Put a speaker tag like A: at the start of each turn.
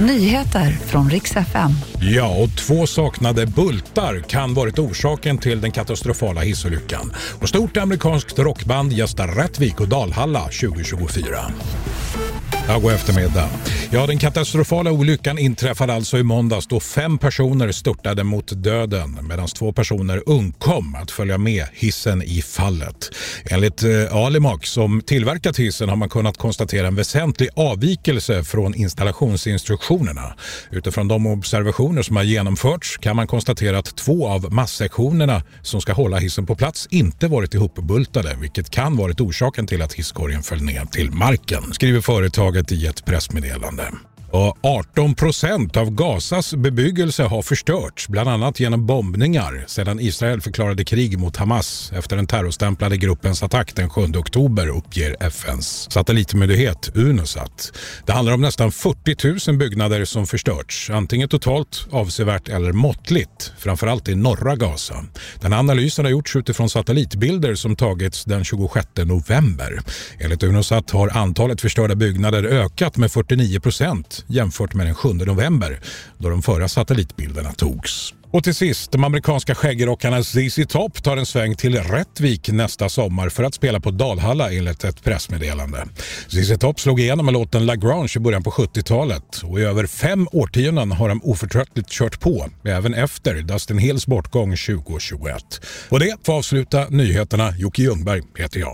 A: Nyheter från riks FM.
B: Ja, och två saknade bultar kan varit orsaken till den katastrofala hissolyckan. Och stort amerikanskt rockband gästar Rättvik och Dalhalla 2024. Ja, god eftermiddag. Ja, den katastrofala olyckan inträffade alltså i måndags då fem personer störtade mot döden medan två personer undkom att följa med hissen i fallet. Enligt eh, Alimak som tillverkat hissen har man kunnat konstatera en väsentlig avvikelse från installationsinstruktionerna. Utifrån de observationer som har genomförts kan man konstatera att två av massektionerna som ska hålla hissen på plats inte varit ihopbultade vilket kan varit orsaken till att hisskorgen föll ner till marken, skriver företaget i ett pressmeddelande. Och 18 procent av Gazas bebyggelse har förstörts, bland annat genom bombningar sedan Israel förklarade krig mot Hamas efter den terrorstämplade gruppens attack den 7 oktober, uppger FNs satellitmyndighet UNOSAT. Det handlar om nästan 40 000 byggnader som förstörts, antingen totalt, avsevärt eller måttligt, framförallt i norra Gaza. Den analysen har gjorts utifrån satellitbilder som tagits den 26 november. Enligt UNOSAT har antalet förstörda byggnader ökat med 49 procent jämfört med den 7 november då de förra satellitbilderna togs. Och till sist, de amerikanska skäggrockarna ZZ Top tar en sväng till Rättvik nästa sommar för att spela på Dalhalla enligt ett pressmeddelande. ZZ Top slog igenom med låten Lagrange i början på 70-talet och i över fem årtionden har de oförtröttligt kört på, även efter Dustin Hills bortgång 2021. Och det får avsluta nyheterna. Jocke Ljungberg heter jag.